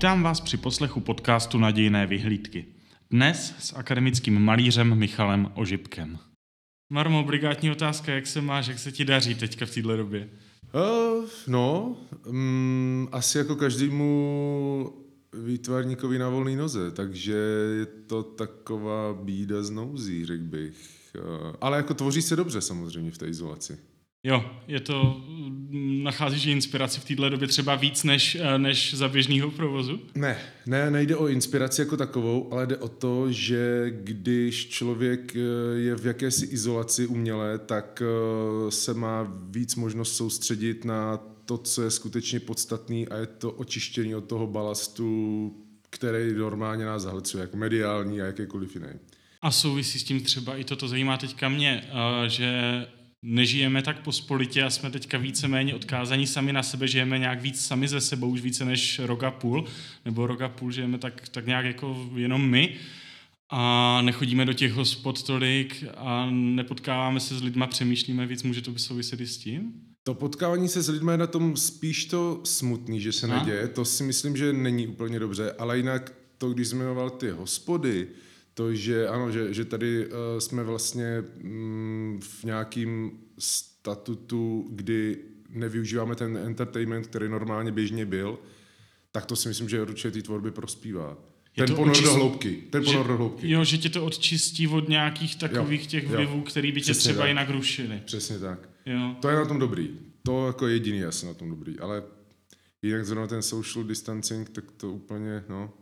Vítám vás při poslechu podcastu Nadějné vyhlídky. Dnes s akademickým malířem Michalem Ožibkem. Marmo, obligátní otázka, jak se máš, jak se ti daří teďka v této době? Uh, no, um, asi jako každému výtvarníkovi na volné noze, takže je to taková bída z nouzí, řekl bych. Uh, ale jako tvoří se dobře samozřejmě v té izolaci. Jo, je to, nacházíš inspiraci v této době třeba víc než, než za běžného provozu? Ne, ne, nejde o inspiraci jako takovou, ale jde o to, že když člověk je v jakési izolaci umělé, tak se má víc možnost soustředit na to, co je skutečně podstatný a je to očištění od toho balastu, který normálně nás zahlcuje, jako mediální a jakýkoliv jiný. A souvisí s tím třeba i toto zajímá teďka mě, že nežijeme tak pospolitě a jsme teďka víceméně odkázaní sami na sebe, žijeme nějak víc sami ze sebou, už více než rok a půl, nebo rok a půl žijeme tak, tak nějak jako jenom my a nechodíme do těch hospod tolik a nepotkáváme se s lidma, přemýšlíme víc, může to by souviset i s tím? To potkávání se s lidmi je na tom spíš to smutný, že se a? neděje, to si myslím, že není úplně dobře, ale jinak to, když zmiňoval ty hospody, to, že ano, že, že tady uh, jsme vlastně mm, v nějakým statutu, kdy nevyužíváme ten entertainment, který normálně běžně byl, tak to si myslím, že určitě té tvorby prospívá. Je ten ponor do hloubky. Ten ponor do hloubky. Jo, že tě to odčistí od nějakých takových jo, těch vlivů, který by tě Přesně třeba tak. jinak rušili. Přesně tak. Jo. To je na tom dobrý. To jako jediný asi na tom dobrý. Ale jinak zrovna ten social distancing, tak to úplně, no,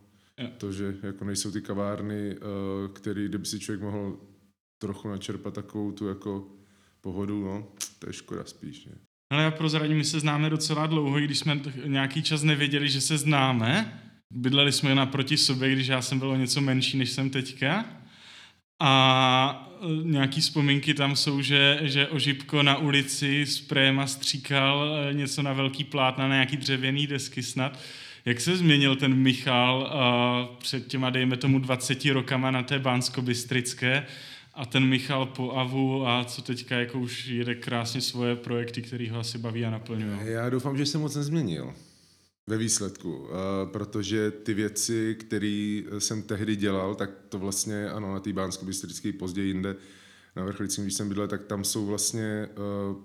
to, že jako nejsou ty kavárny, uh, který, kdyby si člověk mohl trochu načerpat takovou tu jako pohodu, no, to je škoda spíš. Ne? Ale já prozradím, my se známe docela dlouho, i když jsme nějaký čas nevěděli, že se známe. Bydleli jsme naproti sobě, když já jsem byl o něco menší, než jsem teďka. A e, nějaký vzpomínky tam jsou, že, že Ožibko na ulici s préma stříkal e, něco na velký plátna, na nějaký dřevěný desky snad. Jak se změnil ten Michal uh, před těma, dejme tomu, 20 rokama na té Bánsko-Bystrické a ten Michal po AVU a co teďka jako už jede krásně svoje projekty, které ho asi baví a naplňují? Já doufám, že se moc nezměnil ve výsledku, uh, protože ty věci, které jsem tehdy dělal, tak to vlastně, ano, na té Bánsko-Bystrické později jinde, na Vrchlicím, když jsem bydlel, tak tam jsou vlastně uh,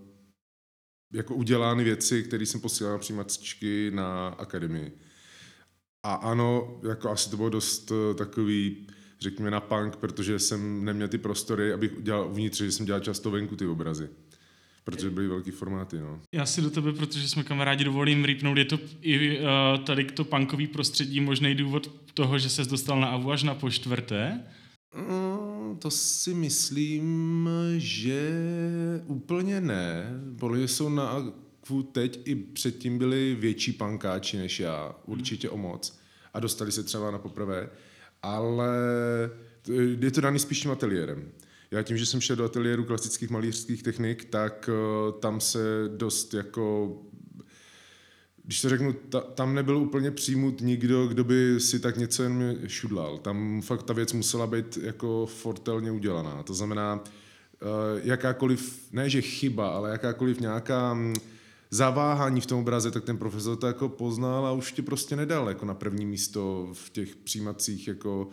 jako udělány věci, které jsem posílal na přijímačky na akademii. A ano, jako asi to bylo dost uh, takový, řekněme, na punk, protože jsem neměl ty prostory, abych dělal uvnitř, že jsem dělal často venku ty obrazy. Protože byly velký formáty, no. Já si do tebe, protože jsme kamarádi, dovolím rýpnout, je to i uh, tady to punkový prostředí možný důvod toho, že ses dostal na AVU až na po čtvrté? Mm, to si myslím, že úplně ne. Podle jsou na AVU teď i předtím byli větší pankáči než já, určitě o moc. A dostali se třeba na poprvé. Ale je to daný spíš tím ateliérem. Já tím, že jsem šel do ateliéru klasických malířských technik, tak uh, tam se dost jako když to řeknu, ta, tam nebyl úplně přijmut nikdo, kdo by si tak něco jen šudlal. Tam fakt ta věc musela být jako fortelně udělaná. To znamená, uh, jakákoliv, ne že chyba, ale jakákoliv nějaká um, zaváhání v tom obraze, tak ten profesor to jako poznal a už tě prostě nedal jako na první místo v těch přijímacích jako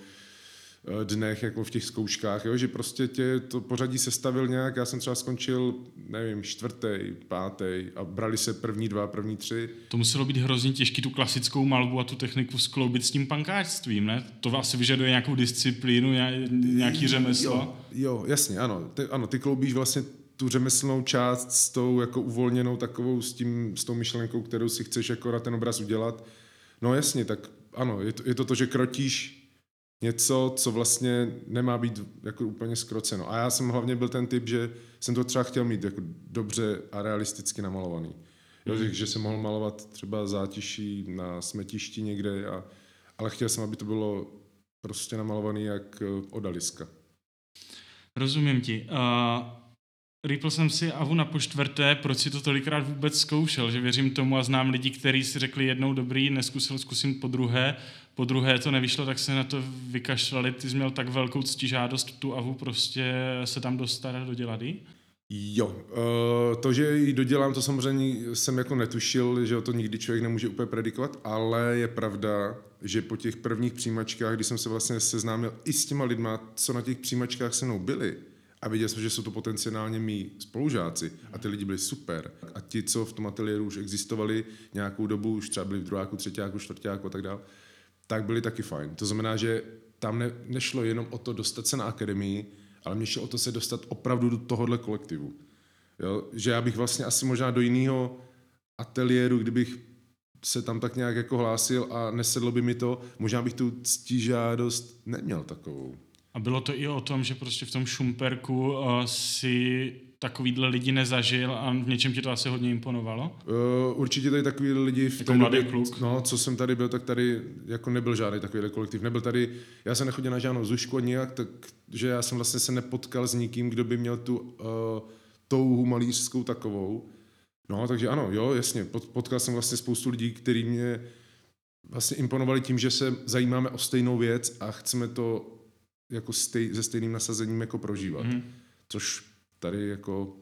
Eh, dnech, jako v těch zkouškách, jo? že prostě tě to pořadí sestavil nějak, já jsem třeba skončil, nevím, čtvrtý, pátý a brali se první dva, první tři. To muselo být hrozně těžké tu klasickou malbu a tu techniku skloubit s tím pankářstvím, ne? To asi vyžaduje nějakou disciplínu, nějaký řemeslo. Jo, jo jasně, ano. Ty, ano, ty kloubíš vlastně tu řemeslnou část s tou jako uvolněnou takovou, s, tím, s tou myšlenkou, kterou si chceš jako na ten obraz udělat. No jasně, tak ano, je to, je to to, že krotíš něco, co vlastně nemá být jako úplně skroceno. A já jsem hlavně byl ten typ, že jsem to třeba chtěl mít jako dobře a realisticky namalovaný. Jo, mm. že jsem mohl malovat třeba zátiší na smetišti někde, a, ale chtěl jsem, aby to bylo prostě namalovaný jak eh, odaliska. Rozumím ti. Uh, Rýpl jsem si Avu na poštvrté, proč si to tolikrát vůbec zkoušel, že věřím tomu a znám lidi, kteří si řekli jednou dobrý, neskusil, zkusím po druhé, po druhé to nevyšlo, tak se na to vykašlali, ty jsi měl tak velkou ctižádost tu Avu prostě se tam dostat a dodělat? Jo, uh, to, že ji dodělám, to samozřejmě jsem jako netušil, že to nikdy člověk nemůže úplně predikovat, ale je pravda, že po těch prvních přijímačkách, kdy jsem se vlastně seznámil i s těma lidma, co na těch přijímačkách se mnou byli, a viděl jsem, že jsou to potenciálně mý spolužáci a ty lidi byli super. A ti, co v tom ateliéru už existovali nějakou dobu, už třeba byli v druháku, třetíku, čtvrtáku a tak dále, tak byli taky fajn. To znamená, že tam ne, nešlo jenom o to dostat se na akademii, ale mě šlo o to se dostat opravdu do tohohle kolektivu. Jo? Že já bych vlastně asi možná do jiného ateliéru, kdybych se tam tak nějak jako hlásil a nesedlo by mi to, možná bych tu ctižádost neměl takovou. A bylo to i o tom, že prostě v tom Šumperku uh, si takovýhle lidi nezažil a v něčem ti to asi hodně imponovalo? Uh, určitě tady takový lidi v jako té době, kluk. No, co jsem tady byl, tak tady jako nebyl žádný takový kolektiv. Nebyl tady, já jsem nechodil na žádnou zušku nijak, tak že já jsem vlastně se nepotkal s nikým, kdo by měl tu uh, touhu malířskou takovou. No, takže ano, jo, jasně, potkal jsem vlastně spoustu lidí, kteří mě vlastně imponovali tím, že se zajímáme o stejnou věc a chceme to jako stej, se stejným nasazením jako prožívat. Mm. Což tady jako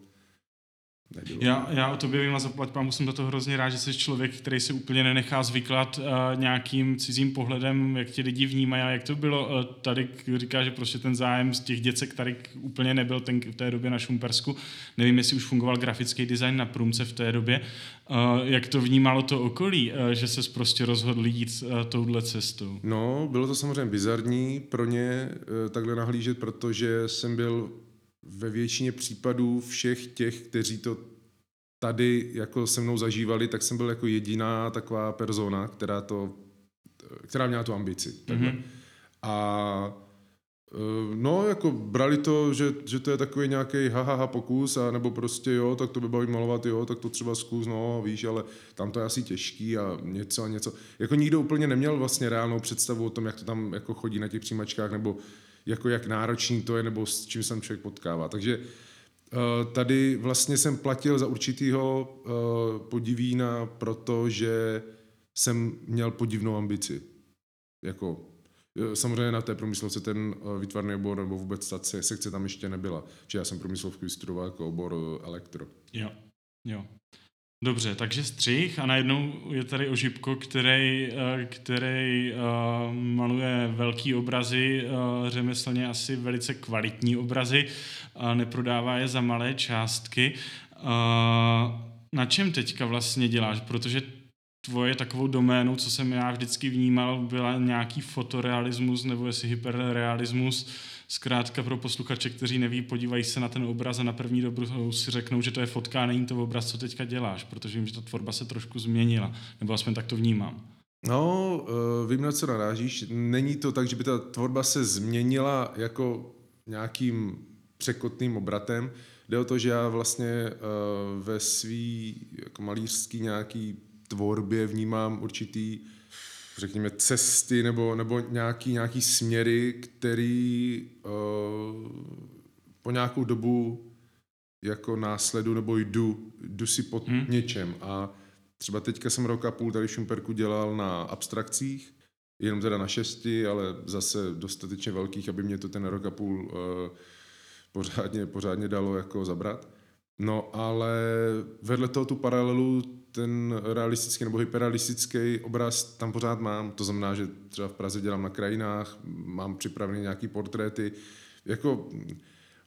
Já, já o tobě vím a zaplať pán, musím do toho hrozně rád, že jsi člověk, který si úplně nenechá zvyklat uh, nějakým cizím pohledem, jak ti lidi vnímají a jak to bylo. Uh, tady říká, že prostě ten zájem z těch děcek tady úplně nebyl ten, v té době na Šumpersku. Nevím, jestli už fungoval grafický design na Průmce v té době. Uh, jak to vnímalo to okolí, uh, že se prostě rozhodl jít uh, touhle cestou? No, bylo to samozřejmě bizarní pro ně uh, takhle nahlížet, protože jsem byl ve většině případů všech těch, kteří to tady jako se mnou zažívali, tak jsem byl jako jediná taková persona, která to, která měla tu ambici. Mm-hmm. A e, No, jako brali to, že, že to je takový nějaký hahaha pokus, a nebo prostě jo, tak to by baví malovat, jo, tak to třeba zkus, no, víš, ale tam to je asi těžký a něco a něco. Jako nikdo úplně neměl vlastně reálnou představu o tom, jak to tam jako chodí na těch přijímačkách, nebo jako jak náročný to je, nebo s čím se člověk potkává. Takže eh, tady vlastně jsem platil za určitýho eh, podivína, protože jsem měl podivnou ambici. Jako, eh, samozřejmě na té průmyslovce ten výtvarný obor nebo vůbec ta sekce tam ještě nebyla. Čiže já jsem průmyslovku vystudoval jako obor elektro. Jo, jo. Dobře, takže střih a najednou je tady Ožipko, který, eh, který uh, maluje velký obrazy, uh, řemeslně asi velice kvalitní obrazy, uh, neprodává je za malé částky. Na čem teďka vlastně děláš? Protože tvoje takovou doménu, co jsem já vždycky vnímal, byla nějaký fotorealismus nebo jestli hyperrealismus, Zkrátka pro posluchače, kteří neví, podívají se na ten obraz a na první dobu si řeknou, že to je fotka a není to obraz, co teďka děláš, protože vím, že ta tvorba se trošku změnila, nebo aspoň tak to vnímám. No, uh, vím, na co narážíš. Není to tak, že by ta tvorba se změnila jako nějakým překotným obratem. Jde o to, že já vlastně uh, ve svý jako malířský nějaký tvorbě vnímám určitý řekněme, cesty nebo, nebo nějaký, nějaký směry, který uh, po nějakou dobu jako následu nebo jdu, jdu si pod hmm. něčem a třeba teďka jsem rok a půl tady v Šumperku dělal na abstrakcích, jenom teda na šesti, ale zase dostatečně velkých, aby mě to ten rok a půl uh, pořádně, pořádně dalo jako zabrat. No ale vedle toho tu paralelu ten realistický nebo hyperrealistický obraz tam pořád mám. To znamená, že třeba v Praze dělám na krajinách, mám připravené nějaký portréty. Jako,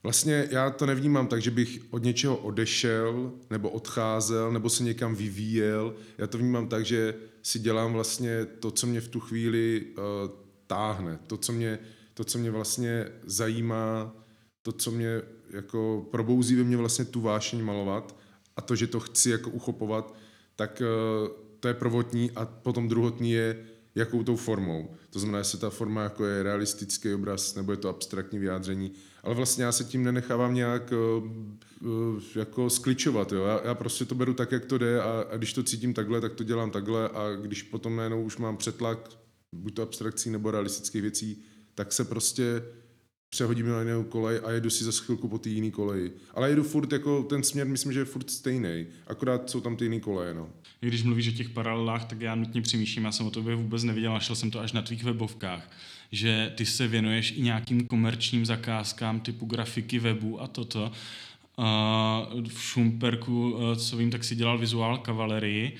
vlastně já to nevnímám tak, že bych od něčeho odešel, nebo odcházel, nebo se někam vyvíjel. Já to vnímám tak, že si dělám vlastně to, co mě v tu chvíli uh, táhne, to co, mě, to, co mě vlastně zajímá, to, co mě jako probouzí ve mně vlastně tu vášeň malovat a to, že to chci jako uchopovat, tak eh, to je prvotní a potom druhotní je, jakou tou formou. To znamená, jestli ta forma jako je realistický obraz nebo je to abstraktní vyjádření. Ale vlastně já se tím nenechávám nějak uh, jako skličovat. Jo? Já, já prostě to beru tak, jak to jde a, a když to cítím takhle, tak to dělám takhle a když potom najednou už mám přetlak buď to abstrakcí nebo realistických věcí, tak se prostě přehodím na jinou kolej a jedu si za chvilku po té jiné koleji. Ale jedu furt jako ten směr, myslím, že je furt stejný, akorát jsou tam ty jiné koleje. No. Když mluvíš o těch paralelách, tak já nutně přemýšlím, já jsem o tobě vůbec neviděl, našel jsem to až na tvých webovkách, že ty se věnuješ i nějakým komerčním zakázkám typu grafiky webu a toto. v Šumperku, co vím, tak si dělal vizuál kavalerii.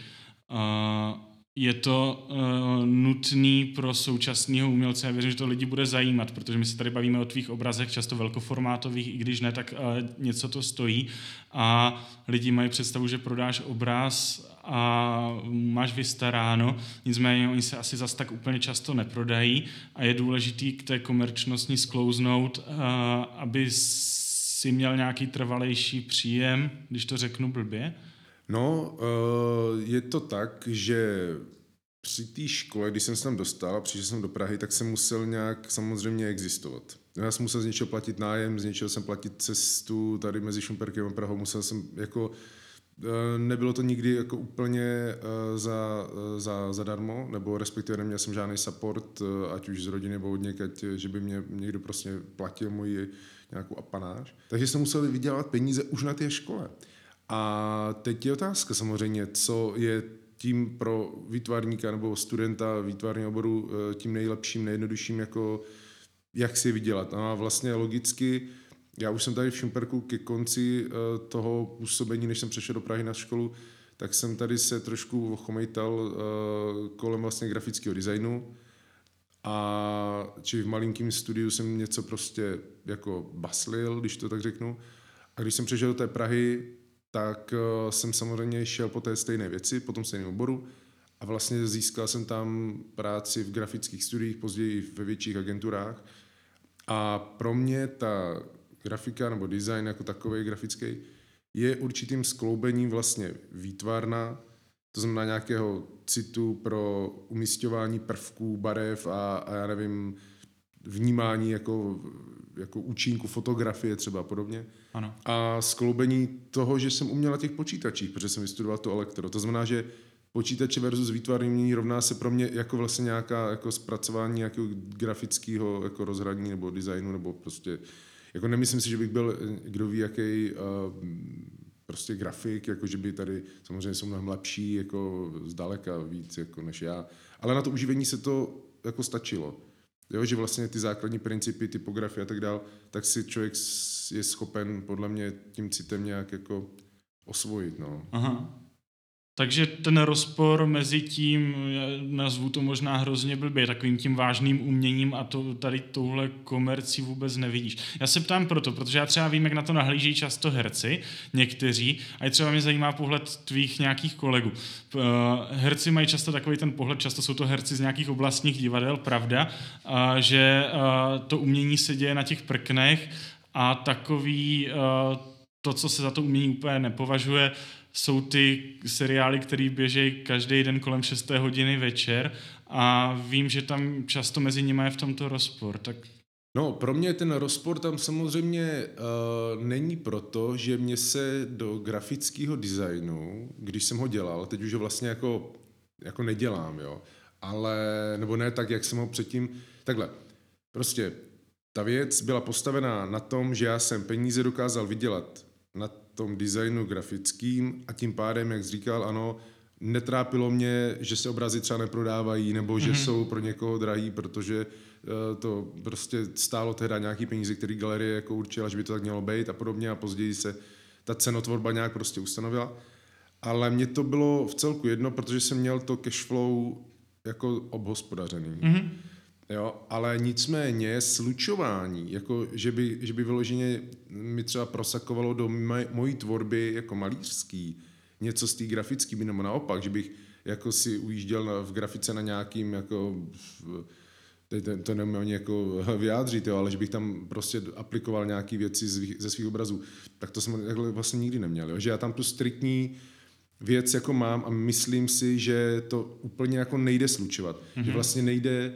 Je to uh, nutný pro současného umělce. Já věřím, že to lidi bude zajímat, protože my se tady bavíme o tvých obrazech, často velkoformátových, i když ne, tak uh, něco to stojí. A lidi mají představu, že prodáš obraz a máš vystaráno, nicméně oni se asi zas tak úplně často neprodají a je důležitý k té komerčnosti sklouznout, uh, aby si měl nějaký trvalejší příjem, když to řeknu blbě? No, uh, je to tak, že při té škole, když jsem se tam dostal přišel jsem do Prahy, tak jsem musel nějak samozřejmě existovat. Já jsem musel z něčeho platit nájem, z něčeho jsem platit cestu tady mezi Šumperkem a Prahou, musel jsem jako eh, Nebylo to nikdy jako úplně za, za, zadarmo, nebo respektive neměl jsem žádný support, ať už z rodiny nebo od někať, že by mě někdo prostě platil moji nějakou apanáž. Takže jsem musel vydělat peníze už na té škole. A teď je otázka samozřejmě, co je tím pro výtvarníka nebo studenta výtvarného oboru eh, tím nejlepším, nejjednodušším, jako jak si vydělat. A vlastně logicky, já už jsem tady v Šumperku ke konci eh, toho působení, než jsem přešel do Prahy na školu, tak jsem tady se trošku ochomejtal eh, kolem vlastně grafického designu, a či v malinkém studiu jsem něco prostě jako baslil, když to tak řeknu. A když jsem přešel do té Prahy, tak uh, jsem samozřejmě šel po té stejné věci, po tom stejném oboru a vlastně získal jsem tam práci v grafických studiích, později ve větších agenturách. A pro mě ta grafika nebo design jako takový grafický je určitým skloubením vlastně výtvarna, to znamená nějakého citu pro umístěvání prvků, barev a, a já nevím, vnímání jako, jako účinku fotografie třeba a podobně. Ano. A skloubení toho, že jsem uměl na těch počítačích, protože jsem vystudoval to elektro. To znamená, že počítače versus výtvarný umění rovná se pro mě jako vlastně nějaká jako zpracování nějakého grafického jako rozhraní nebo designu nebo prostě jako nemyslím si, že bych byl kdo ví jaký uh, prostě grafik, jako že by tady samozřejmě jsou mnohem lepší, jako zdaleka víc jako než já. Ale na to uživení se to jako stačilo. Jo, že vlastně ty základní principy, typografie a tak dál, tak si člověk je schopen podle mě tím citem nějak jako osvojit. No. Aha. Takže ten rozpor mezi tím, nazvu to možná hrozně blbě, takovým tím vážným uměním a to, tady touhle komercí vůbec nevidíš. Já se ptám proto, protože já třeba vím, jak na to nahlížejí často herci, někteří, a třeba mě zajímá pohled tvých nějakých kolegů. Eh, herci mají často takový ten pohled, často jsou to herci z nějakých oblastních divadel, pravda, že eh, to umění se děje na těch prknech a takový eh, to, co se za to umění úplně nepovažuje, jsou ty seriály, které běží každý den kolem 6. hodiny večer a vím, že tam často mezi nimi je v tomto rozpor. Tak No, pro mě ten rozpor tam samozřejmě uh, není proto, že mě se do grafického designu, když jsem ho dělal, teď už ho vlastně jako, jako nedělám, jo, ale, nebo ne tak, jak jsem ho předtím, takhle, prostě ta věc byla postavená na tom, že já jsem peníze dokázal vydělat na tom designu grafickým a tím pádem, jak jsi říkal, ano, netrápilo mě, že se obrazy třeba neprodávají nebo že mm-hmm. jsou pro někoho drahý, protože uh, to prostě stálo tehdy nějaký peníze, který galerie jako určila, že by to tak mělo být a podobně a později se ta cenotvorba nějak prostě ustanovila. Ale mně to bylo v celku jedno, protože jsem měl to cash flow jako obhospodařený. Mm-hmm. Jo, ale nicméně slučování, jako že by, že by vyloženě mi třeba prosakovalo do maj, mojí tvorby jako malířský něco z té grafické, nebo naopak, že bych jako si ujížděl na, v grafice na nějakým jako teď to, to nemůžu ani jako vyjádřit, jo, ale že bych tam prostě aplikoval nějaké věci ze svých obrazů, tak to jsem takhle vlastně nikdy neměl. Jo. Že já tam tu striktní věc jako mám a myslím si, že to úplně jako nejde slučovat. Mm-hmm. Že mhm. vlastně nejde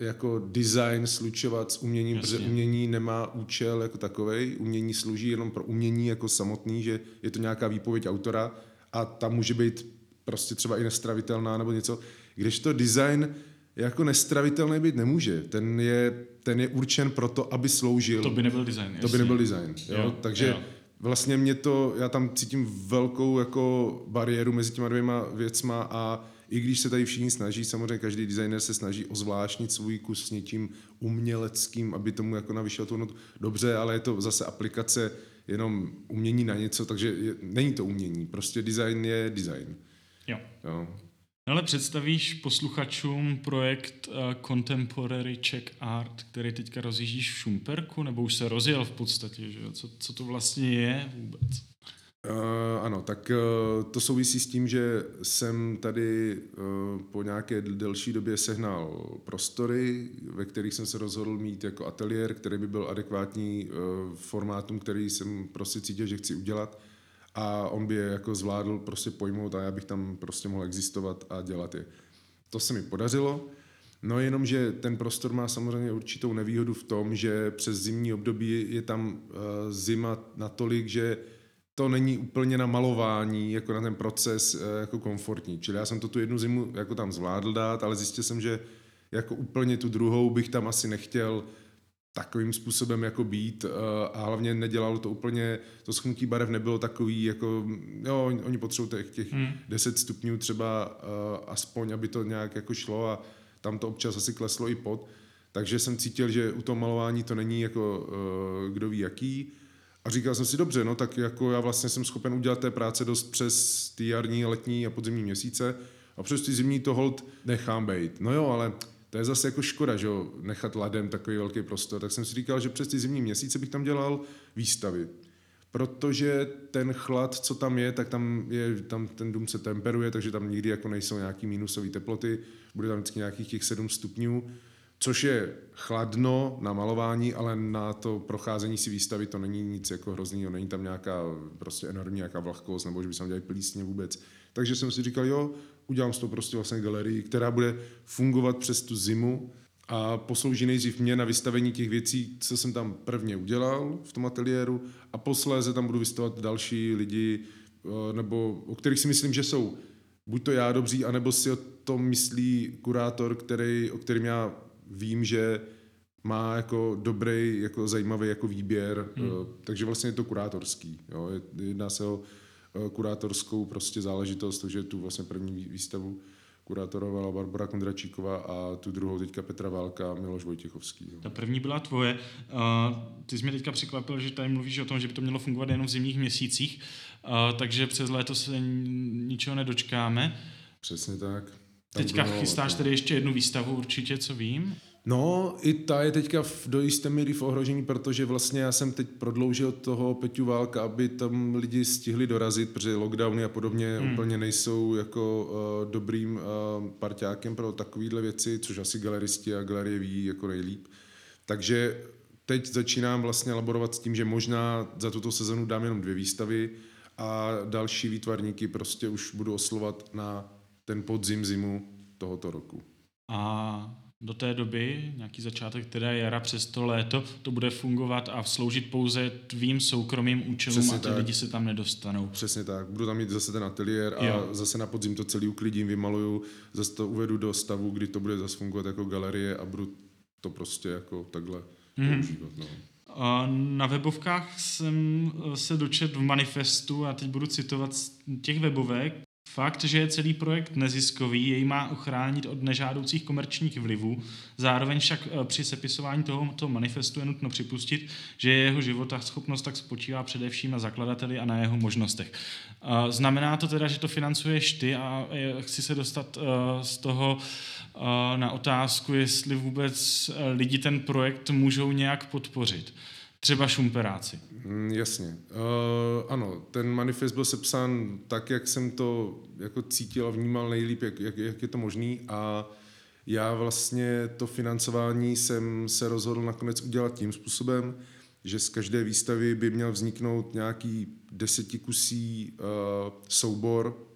jako design slučovat s uměním, Jasně. protože umění nemá účel jako takovej, umění slouží jenom pro umění jako samotný, že je to nějaká výpověď autora a ta může být prostě třeba i nestravitelná nebo něco, když to design jako nestravitelný být nemůže. Ten je, ten je určen pro to, aby sloužil. To by nebyl design. To by nebyl design. Jo? Jo, Takže jo. vlastně mě to, já tam cítím velkou jako bariéru mezi těma dvěma věcma a i když se tady všichni snaží, samozřejmě každý designer se snaží ozvláštnit svůj kus s něčím uměleckým, aby tomu jako navyšel tu hodnotu. Dobře, ale je to zase aplikace jenom umění na něco, takže je, není to umění, prostě design je design. Jo. jo. Ale představíš posluchačům projekt uh, Contemporary Czech Art, který teďka rozjíždíš v Šumperku, nebo už se rozjel v podstatě, že jo? Co, co to vlastně je vůbec? Uh, ano, tak uh, to souvisí s tím, že jsem tady uh, po nějaké delší době sehnal prostory, ve kterých jsem se rozhodl mít jako ateliér, který by byl adekvátní uh, formátům, který jsem prostě cítil, že chci udělat a on by je jako zvládl prostě pojmout a já bych tam prostě mohl existovat a dělat je. To se mi podařilo, no jenom, že ten prostor má samozřejmě určitou nevýhodu v tom, že přes zimní období je tam zima natolik, že to není úplně na malování, jako na ten proces uh, jako komfortní. Čili já jsem to tu jednu zimu jako tam zvládl dát, ale zjistil jsem, že jako úplně tu druhou bych tam asi nechtěl takovým způsobem jako být a hlavně nedělalo to úplně, to schnutí barev nebylo takový, jako, jo, oni potřebují těch, těch hmm. 10 stupňů třeba aspoň, aby to nějak jako šlo a tam to občas asi kleslo i pod, takže jsem cítil, že u toho malování to není jako kdo ví jaký a říkal jsem si, dobře, no tak jako já vlastně jsem schopen udělat té práce dost přes ty jarní, letní a podzimní měsíce a přes ty zimní to hold nechám být. No jo, ale to je zase jako škoda, že jo, nechat ladem takový velký prostor. Tak jsem si říkal, že přes ty zimní měsíce bych tam dělal výstavy. Protože ten chlad, co tam je, tak tam, je, tam ten dům se temperuje, takže tam nikdy jako nejsou nějaký minusové teploty, bude tam vždycky nějakých těch 7 stupňů, což je chladno na malování, ale na to procházení si výstavy to není nic jako hroznýho, není tam nějaká prostě enormní nějaká vlhkost, nebo že by se tam dělali plísně vůbec. Takže jsem si říkal, jo, udělám z toho prostě vlastně galerii, která bude fungovat přes tu zimu a poslouží nejdřív mě na vystavení těch věcí, co jsem tam prvně udělal v tom ateliéru a posléze tam budu vystavovat další lidi, eh, nebo o kterých si myslím, že jsou buď to já dobří, anebo si o tom myslí kurátor, který, o kterým já vím, že má jako dobrý, jako zajímavý jako výběr, hmm. Eh, takže vlastně je to kurátorský. Jo. Jedná se o Eh, kurátorskou prostě záležitost, takže tu vlastně první výstavu kurátorovala Barbara Kondračíková a tu druhou teďka Petra Válka a Miloš Vojtěchovský. Jo. Ta první byla tvoje. Uh, ty jsi mě teďka překvapil, že tady mluvíš o tom, že by to mělo fungovat jenom v zimních měsících, uh, takže přes léto se ničeho nedočkáme. Přesně tak. Teďka chystáš tady ještě jednu výstavu určitě, co vím. No, i ta je teďka v, do jisté míry v ohrožení, protože vlastně já jsem teď prodloužil toho Peťu Válka, aby tam lidi stihli dorazit, protože lockdowny a podobně hmm. úplně nejsou jako uh, dobrým uh, parťákem pro takovéhle věci, což asi galeristi a galerie ví jako nejlíp. Takže teď začínám vlastně laborovat s tím, že možná za tuto sezonu dám jenom dvě výstavy a další výtvarníky prostě už budu oslovat na ten podzim zimu tohoto roku. A do té doby, nějaký začátek teda jara přes to léto, to bude fungovat a sloužit pouze tvým soukromým účelům Přesně a ty tak. lidi se tam nedostanou. Přesně tak. Budu tam mít zase ten ateliér a jo. zase na podzim to celý uklidím, vymaluju, zase to uvedu do stavu, kdy to bude zase fungovat jako galerie a budu to prostě jako takhle mm-hmm. používat. No. Na webovkách jsem se dočet v manifestu, a teď budu citovat z těch webovek, Fakt, že je celý projekt neziskový, jej má ochránit od nežádoucích komerčních vlivů. Zároveň však eh, při sepisování tohoto manifestu je nutno připustit, že jeho života schopnost tak spočívá především na zakladateli a na jeho možnostech. Eh, znamená to teda, že to financuješ ty a chci se dostat eh, z toho na otázku, jestli vůbec lidi ten projekt můžou nějak podpořit. Třeba šumperáci. Mm, jasně. Uh, ano, ten manifest byl sepsán tak, jak jsem to jako cítil a vnímal nejlíp, jak, jak, jak je to možný a já vlastně to financování jsem se rozhodl nakonec udělat tím způsobem, že z každé výstavy by měl vzniknout nějaký desetikusí uh, soubor,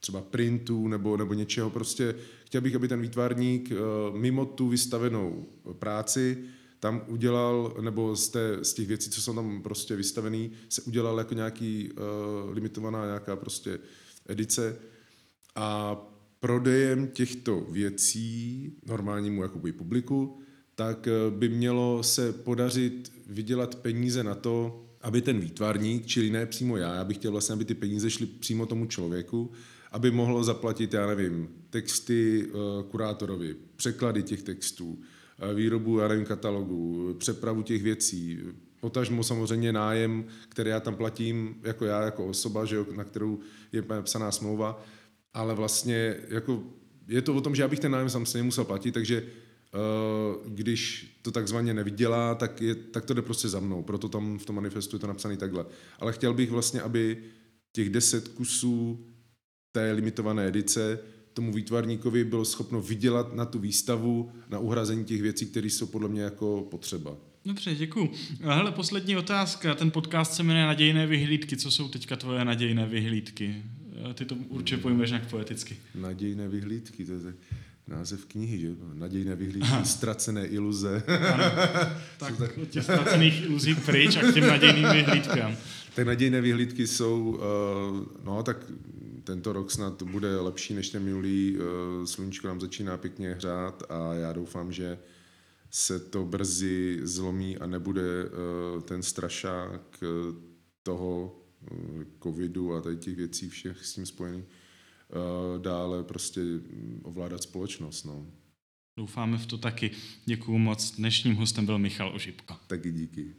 třeba printů nebo, nebo něčeho. Prostě chtěl bych, aby ten výtvarník uh, mimo tu vystavenou práci tam udělal, nebo z, té, z těch věcí, co jsou tam prostě vystavený, se udělal jako nějaký uh, limitovaná nějaká prostě edice. A prodejem těchto věcí normálnímu jakoby publiku, tak eh, by mělo se podařit vydělat peníze na to, aby ten výtvarník, čili ne přímo já, já bych chtěl vlastně, aby ty peníze šly přímo tomu člověku, aby mohlo zaplatit, já nevím, texty uh, kurátorovi, překlady těch textů, výrobu, já nevím, katalogu, přepravu těch věcí, Potažmo samozřejmě nájem, který já tam platím jako já, jako osoba, že jo, na kterou je psaná smlouva, ale vlastně jako je to o tom, že já bych ten nájem sám se nemusel platit, takže uh, když to takzvaně nevydělá, tak, je, tak to jde prostě za mnou, proto tam v tom manifestu je to napsané takhle. Ale chtěl bych vlastně, aby těch deset kusů té limitované edice tomu výtvarníkovi bylo schopno vydělat na tu výstavu, na uhrazení těch věcí, které jsou podle mě jako potřeba. Dobře, děkuju. Hele, poslední otázka. Ten podcast se jmenuje Nadějné vyhlídky. Co jsou teďka tvoje nadějné vyhlídky? Ty to určitě pojmeš nějak poeticky. Nadějné vyhlídky, to je název knihy, že? Nadějné vyhlídky, Aha. ztracené iluze. Ano. Tak, tak od těch ztracených iluzí pryč a k těm nadějným vyhlídkám. Tak nadějné vyhlídky jsou, uh, no tak tento rok snad bude lepší než ten minulý. Uh, sluníčko nám začíná pěkně hřát a já doufám, že se to brzy zlomí a nebude uh, ten strašák toho covidu a tady těch věcí všech s tím spojených dále prostě ovládat společnost. No. Doufáme v to taky. Děkuju moc. Dnešním hostem byl Michal Ožipko. Taky díky.